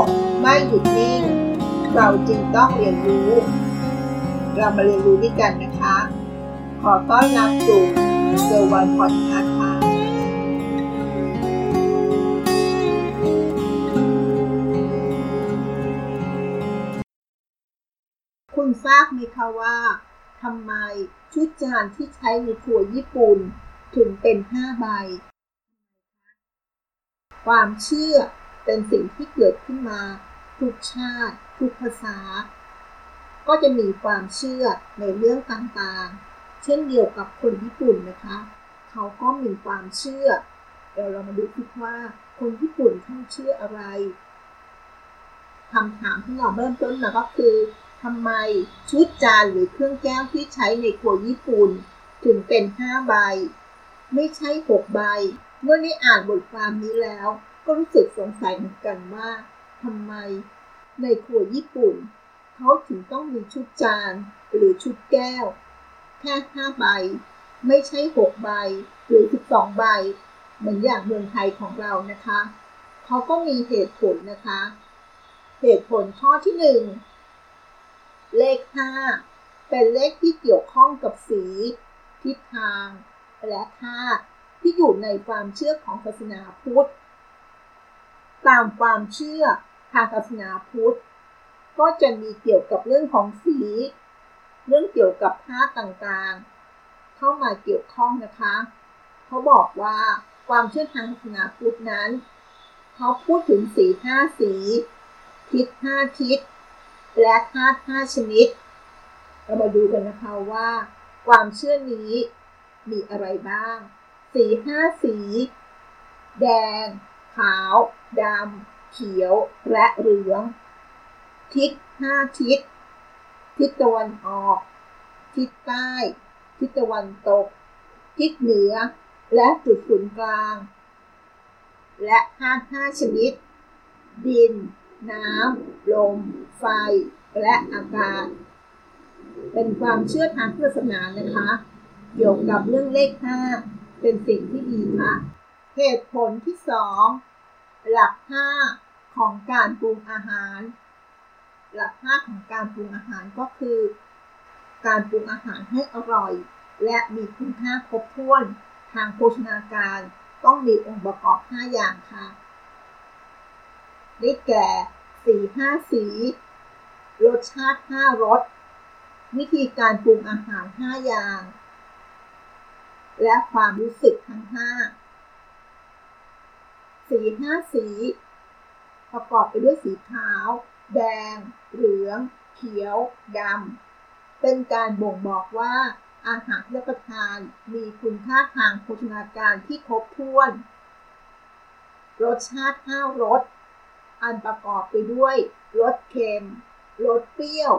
กไม่หยุดนิ่ง เราจึงต้องเรียนรู้ เรามาเรียนรู้ด้วยกันนะคะ ขอต้อนรับสู่เซอร์วันพอดคาส์ค่ะคุณทราบไหมคะว่าทำไมชุดจานที่ใช้ในครัวญี่ปุ่นถึงเป็นห้าใบ ความเชื่อ เป็นสิ่งที่เกิดขึ้นมา ทุกชาติ ทุกภาษา ก็จะมีความเชื่อในเรื่องต่างๆ เช่นเดียวกับคนญี่ปุ่นนะคะ เขาก็มีความเชื่อ เดี๋ยวเรามาดูคิดว่าคนญี่ปุ่นเขาเชื่ออะไรคำถามที่เราเริ่มต้นมาก็คือทำไมชุดจานหรือเครื่องแก้วที่ใช้ในครัวญี่ปุ่น ถึงเป็นห้าใบ ไม่ใช่หกใบ เมื่อได้อ่านบทความนี้แล้ว ก็รู้สึกสงสัยเหมือนกันว่าทำไมในครัวญี่ปุ่น เขาถึงต้องมีชุดจานหรือชุดแก้ว แค่ห้าใบ ไม่ใช่หกใบ หรือสิบสองใบ เหมือนอย่างเมืองไทยของเรานะคะ เขาก็มีเหตุผลนะคะ เหตุผลข้อที่หนึ่งเลข5เป็นเลขที่เกี่ยวข้องกับสี ทิศทาง และธาตุที่อยู่ในความเชื่อของศาสนาพุทธ ตามความเชื่อทางศาสนาพุทธ ก็จะมีเกี่ยวกับเรื่องของสี เรื่องเกี่ยวกับธาตุต่างๆ เข้ามาเกี่ยวข้องนะคะ เขาบอกว่าความเชื่อทางศาสนาพุทธนั้น เขาพูดถึงสีห้าสี ทิศห้าทิศ และธาตุห้าชนิด เรามาดูกันนะคะว่า ความเชื่อนี้มีอะไรบ้าง สีห้าสี แดง ขาวดำเขียวและเหลือง ทิศห้าทิศ ทิศตะวันออก ทิศใต้ ทิศตะวันตก ทิศเหนือ และจุดศูนย์กลาง และธาตุห้าชนิด ดิน น้ำ ลม ไฟ และอากาศ เป็นความเชื่อทางศาสนานะคะ เกี่ยวกับเรื่องเลขห้าเป็นสิ่งที่ดีค่ะเหตุผลที่สอง หลักห้าของการปรุงอาหาร หลักห้าของการปรุงอาหารก็คือ การปรุงอาหารให้อร่อย และมีคุณค่าครบถ้วนทางโภชนาการต้องมีองค์ประกอบ 5 อย่างค่ะได้แก่สีห้าสี รสชาติห้ารส วิธีการปรุงอาหารห้าอย่าง และความรู้สึกทั้งห้า สีห้าสี ประกอบไปด้วยสีขาว แดง เหลือง เขียว ดำ เป็นการบ่งบอกว่า อาหารที่รับประทานมีคุณค่าทางโภชนาการที่ครบถ้วน รสชาติห้ารส อันประกอบไปด้วยรสเค็ม รสเปรี้ยว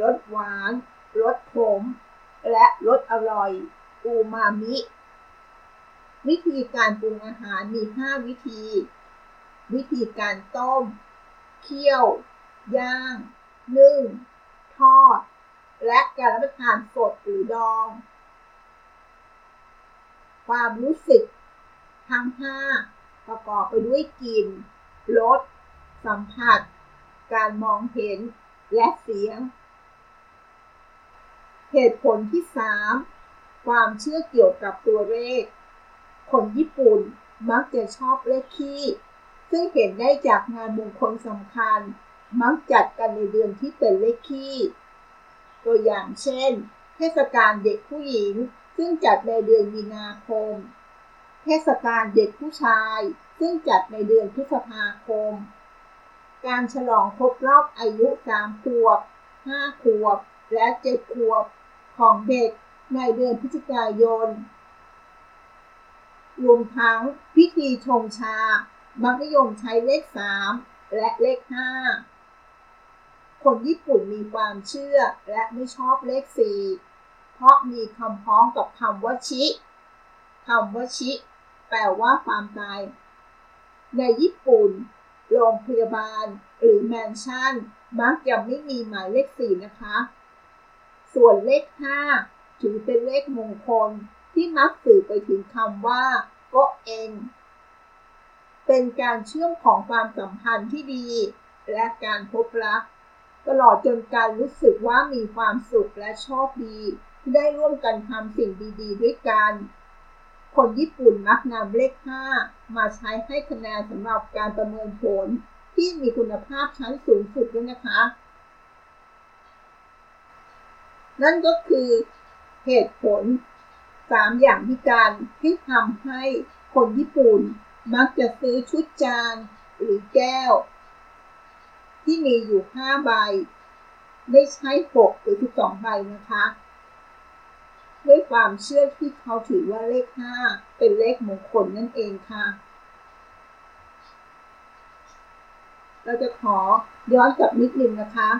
รสหวาน รสขม และรสอร่อย อูมามิ วิธีการปรุงอาหารมี 5 วิธี วิธีการต้ม เคี่ยว ย่าง นึ่ง ทอด และการรับประทานสดหรือดอง ความรู้สึก ทั้ง 5 ประกอบไปด้วยกลิ่น รส สัมผัส การมองเห็น และเสียง เหตุผลที่ 3 ความเชื่อเกี่ยวกับตัวเลข คนญี่ปุ่นมักจะชอบเลขคี่ ซึ่งเห็นได้จากงานมงคลสำคัญ มักจัดกันในเดือนที่เป็นเลขคี่ ตัวอย่างเช่น เทศกาลเด็กผู้หญิง ซึ่งจัดในเดือนมีนาคม เทศกาลเด็กผู้ชาย ซึ่งจัดในเดือนพฤษภาคม การฉลองครบรอบอายุ3ขวบ 5 ขวบ และ 7 ขวบของเด็กในเดือนพฤศจิกายน รวมทั้งพิธีชงชา มักนิยมใช้เลข 3 และเลข 5 คนญี่ปุ่นมีความเชื่อและไม่ชอบเลข 4 เพราะมีคำพ้องกับคำว่าชิคำว่าชิ แปลว่าความตาย ในญี่ปุ่น โรงพยาบาลหรือแมนชั่น มักจะไม่มีหมายเลขสี่นะคะ ส่วนเลขห้าถือเป็นเลขมงคล ที่มักสื่อไปถึงคำว่าก็เองเป็นการเชื่อมของความสัมพันธ์ที่ดี และการพบรัก ตลอดจนการรู้สึกว่ามีความสุขและชอบดี ที่ได้ร่วมกันทำสิ่งดี ๆ ด้วยกัน คนญี่ปุ่นมักนำเลข 5 มาใช้ให้คะแนนสำหรับการประเมินผล ที่มีคุณภาพชั้นสูงสุดด้วยนะคะ นั่นก็คือเหตุผล 3อย่างที่การที่ทำให้คนญี่ปุ่นมักจะซื้อชุดจานหรือแก้ว ที่มีอยู่5ใบ ไม่ใช่6หรือ12ใบนะคะ ด้วยความเชื่อที่เขาถือว่าเลข5เป็นเลขมงคลนั่นเองค่ะ เราจะขอย้อนกลับนิดนึงนะคะ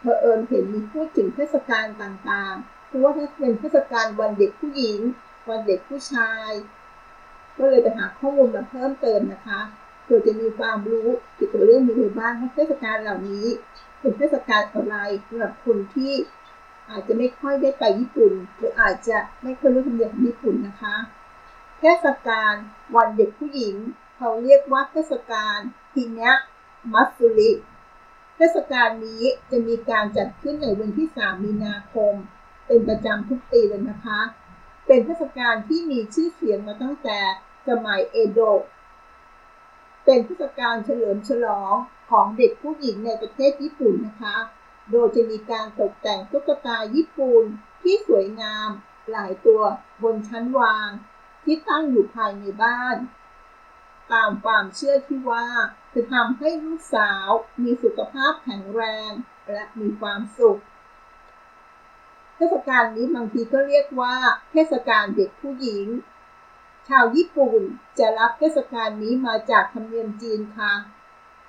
เพอเอิญเห็นมีพูดถึงเทศกาลต่างๆ เพราะว่าถ้าเป็นเทศกาลวันเด็กผู้หญิง วันเด็กผู้ชาย ก็เลยไปหาข้อมูลมาเพิ่มเติมนะคะเพื่อจะมีความรู้เกี่ยวกับเรื่องนี้บ้างว่าเทศกาลเหล่านี้ เป็นเทศกาลอะไรสำหรับคนที่อาจจะไม่ค่อยได้ไปญี่ปุ่น หรืออาจจะไม่ค่อยรู้ธรรมเนียมของญี่ปุ่นนะคะ เทศกาลวันเด็กผู้หญิง เขาเรียกว่าเทศกาลฮิเนะมัตสุริเทศกาลนี้จะมีการจัดขึ้นในวันที่ 3 มีนาคม เป็นประจำทุกปีเลยนะคะ เป็นเทศกาลที่มีชื่อเสียงมาตั้งแต่สมัยเอโดะ เป็นเทศกาลเฉลิมฉลองของเด็กผู้หญิงในประเทศญี่ปุ่นนะคะ โดยจะมีการตกแต่งตุ๊กตาญี่ปุ่นที่สวยงามหลายตัวบนชั้นวาง ที่ตั้งอยู่ภายในบ้าน ตามความเชื่อที่ว่าจะทำให้ลูกสาวมีสุขภาพแข็งแรง และมีความสุข เทศกาลนี้บางทีก็เรียกว่า เทศกาลเด็กผู้หญิง ชาวญี่ปุ่นจะรับเทศกาลนี้มาจากธรรมเนียมจีนค่ะ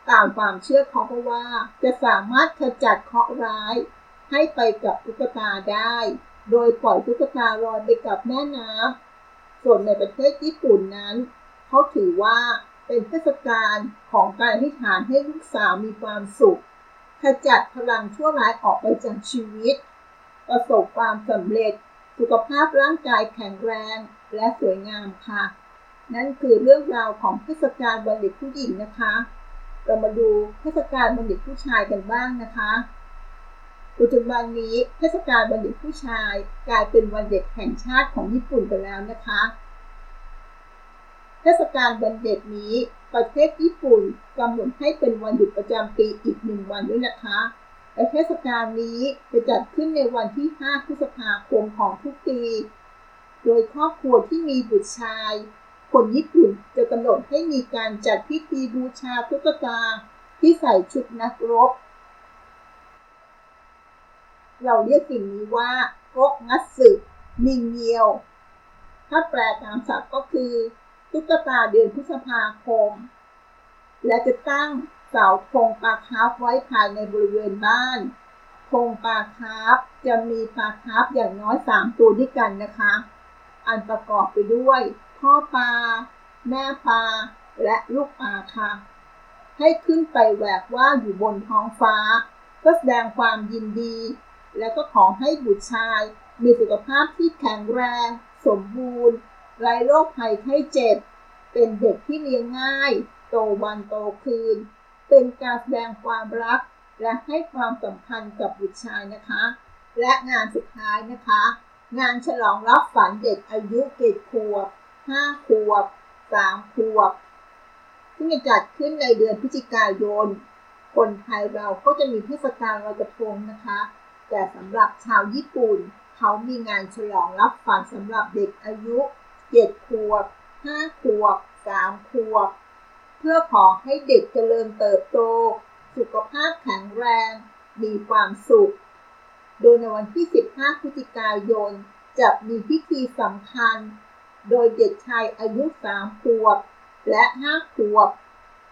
ตามความเชื่อเขาก็ว่า จะสามารถขจัดเคราะห์ร้าย ให้ไปกับตุ๊กตาได้ โดยปล่อยตุ๊กตาลอยไปกับแม่น้ำส่วนในประเทศญี่ปุ่นนั้น เขาถือว่าเป็นเทศกาลของการที่ฐานให้ลูกสาวมีความสุขขจัดพลังชั่วร้ายออกไปจากชีวิต ประสบความสำเร็จ สุขภาพร่างกายแข็งแรงและสวยงามค่ะ นั่นคือเรื่องราวของเทศกาลวันเด็กผู้หญิงนะคะ เรามาดูเทศกาลวันเด็กผู้ชายกันบ้างนะคะปัจจุบันนี้เทศกาลวันเด็กผู้ชาย กลายเป็นวันเด็กแห่งชาติของญี่ปุ่นไปแล้วนะคะ เทศกาลวันเด็กนี้ประเทศญี่ปุ่นกำหนดให้เป็นวันหยุดประจำปีอีกหนึ่งวันด้วยนะคะ และเทศกาลนี้จะจัดขึ้นในวันที่ 5 พฤษภาคมของทุกปี โดยครอบครัวที่มีบุตรชาย คนญี่ปุ่นจะกำหนดให้มีการจัดพิธีบูชาตุ๊กตาที่ใส่ชุดนักรบ เราเรียกสิ่งนี้ว่า五月人形 ถ้าแปลตามศัพท์ก็คือ ตุ๊กตาเดือนพฤษภาคม และจะตั้ง เสาธงปลาคาร์ฟไว้ภายในบริเวณบ้านธงปลาคาร์ฟจะมีปลาคาร์ฟอย่างน้อย 3 ตัวด้วยกันนะคะ อันประกอบไปด้วย พ่อปลา แม่ปลา และลูกปลาค่ะ ให้ขึ้นไปแหวกว่าอยู่บนท้องฟ้าเพื่อแสดงความยินดี และก็ขอให้บุตรชาย มีสุขภาพที่แข็งแรง สมบูรณ์ไร้โรคภัยไข้เจ็บ เป็นเด็กที่เลี้ยงง่าย โตวันโตคืน เป็นการแสดงความรัก และให้ความสำคัญกับบุตรชายนะคะ และงานสุดท้ายนะคะ งานฉลองรับฝันเด็กอายุเจ็ดขวบห้าขวบสามขวบซึ่งจะจัดขึ้นในเดือนพฤศจิกายน คนไทยเราก็จะมีเทศกาลลอยกระทงนะคะ แต่สำหรับชาวญี่ปุ่น เขามีงานฉลองรับฝันสำหรับเด็กอายุเจ็ดขวบห้าขวบสามขวบ เพื่อขอให้เด็กเจริญเติบโต สุขภาพแข็งแรง มีความสุข โดยในวันที่ 15 พฤศจิกายน จะมีพิธีสำคัญ โดยเด็กชายอายุ 3 ขวบ และ 5 ขวบ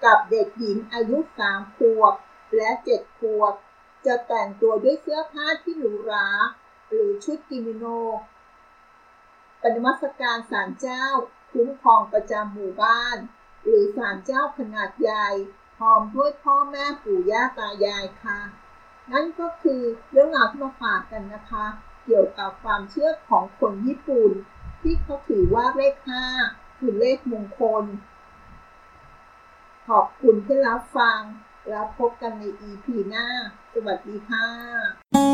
กับเด็กหญิงอายุ 3 ขวบ และ 7 ขวบ จะแต่งตัวด้วยเสื้อผ้าที่หรูหรา หรือชุดกิมิโนปฏิมัสการศาลเจ้า คุ้มครองประจำหมู่บ้าน หรือศาลเจ้าขนาดใหญ่พร้อมด้วยพ่อแม่ปู่ย่าตายายค่ะ นั่นก็คือเรื่องราวที่มาฝากกันนะคะ เกี่ยวกับความเชื่อของคนญี่ปุ่น ที่เขาถือว่าเลข5คือเลขมงคล ขอบคุณที่รับฟัง แล้วพบกันใน EP หน้า สวัสดีค่ะ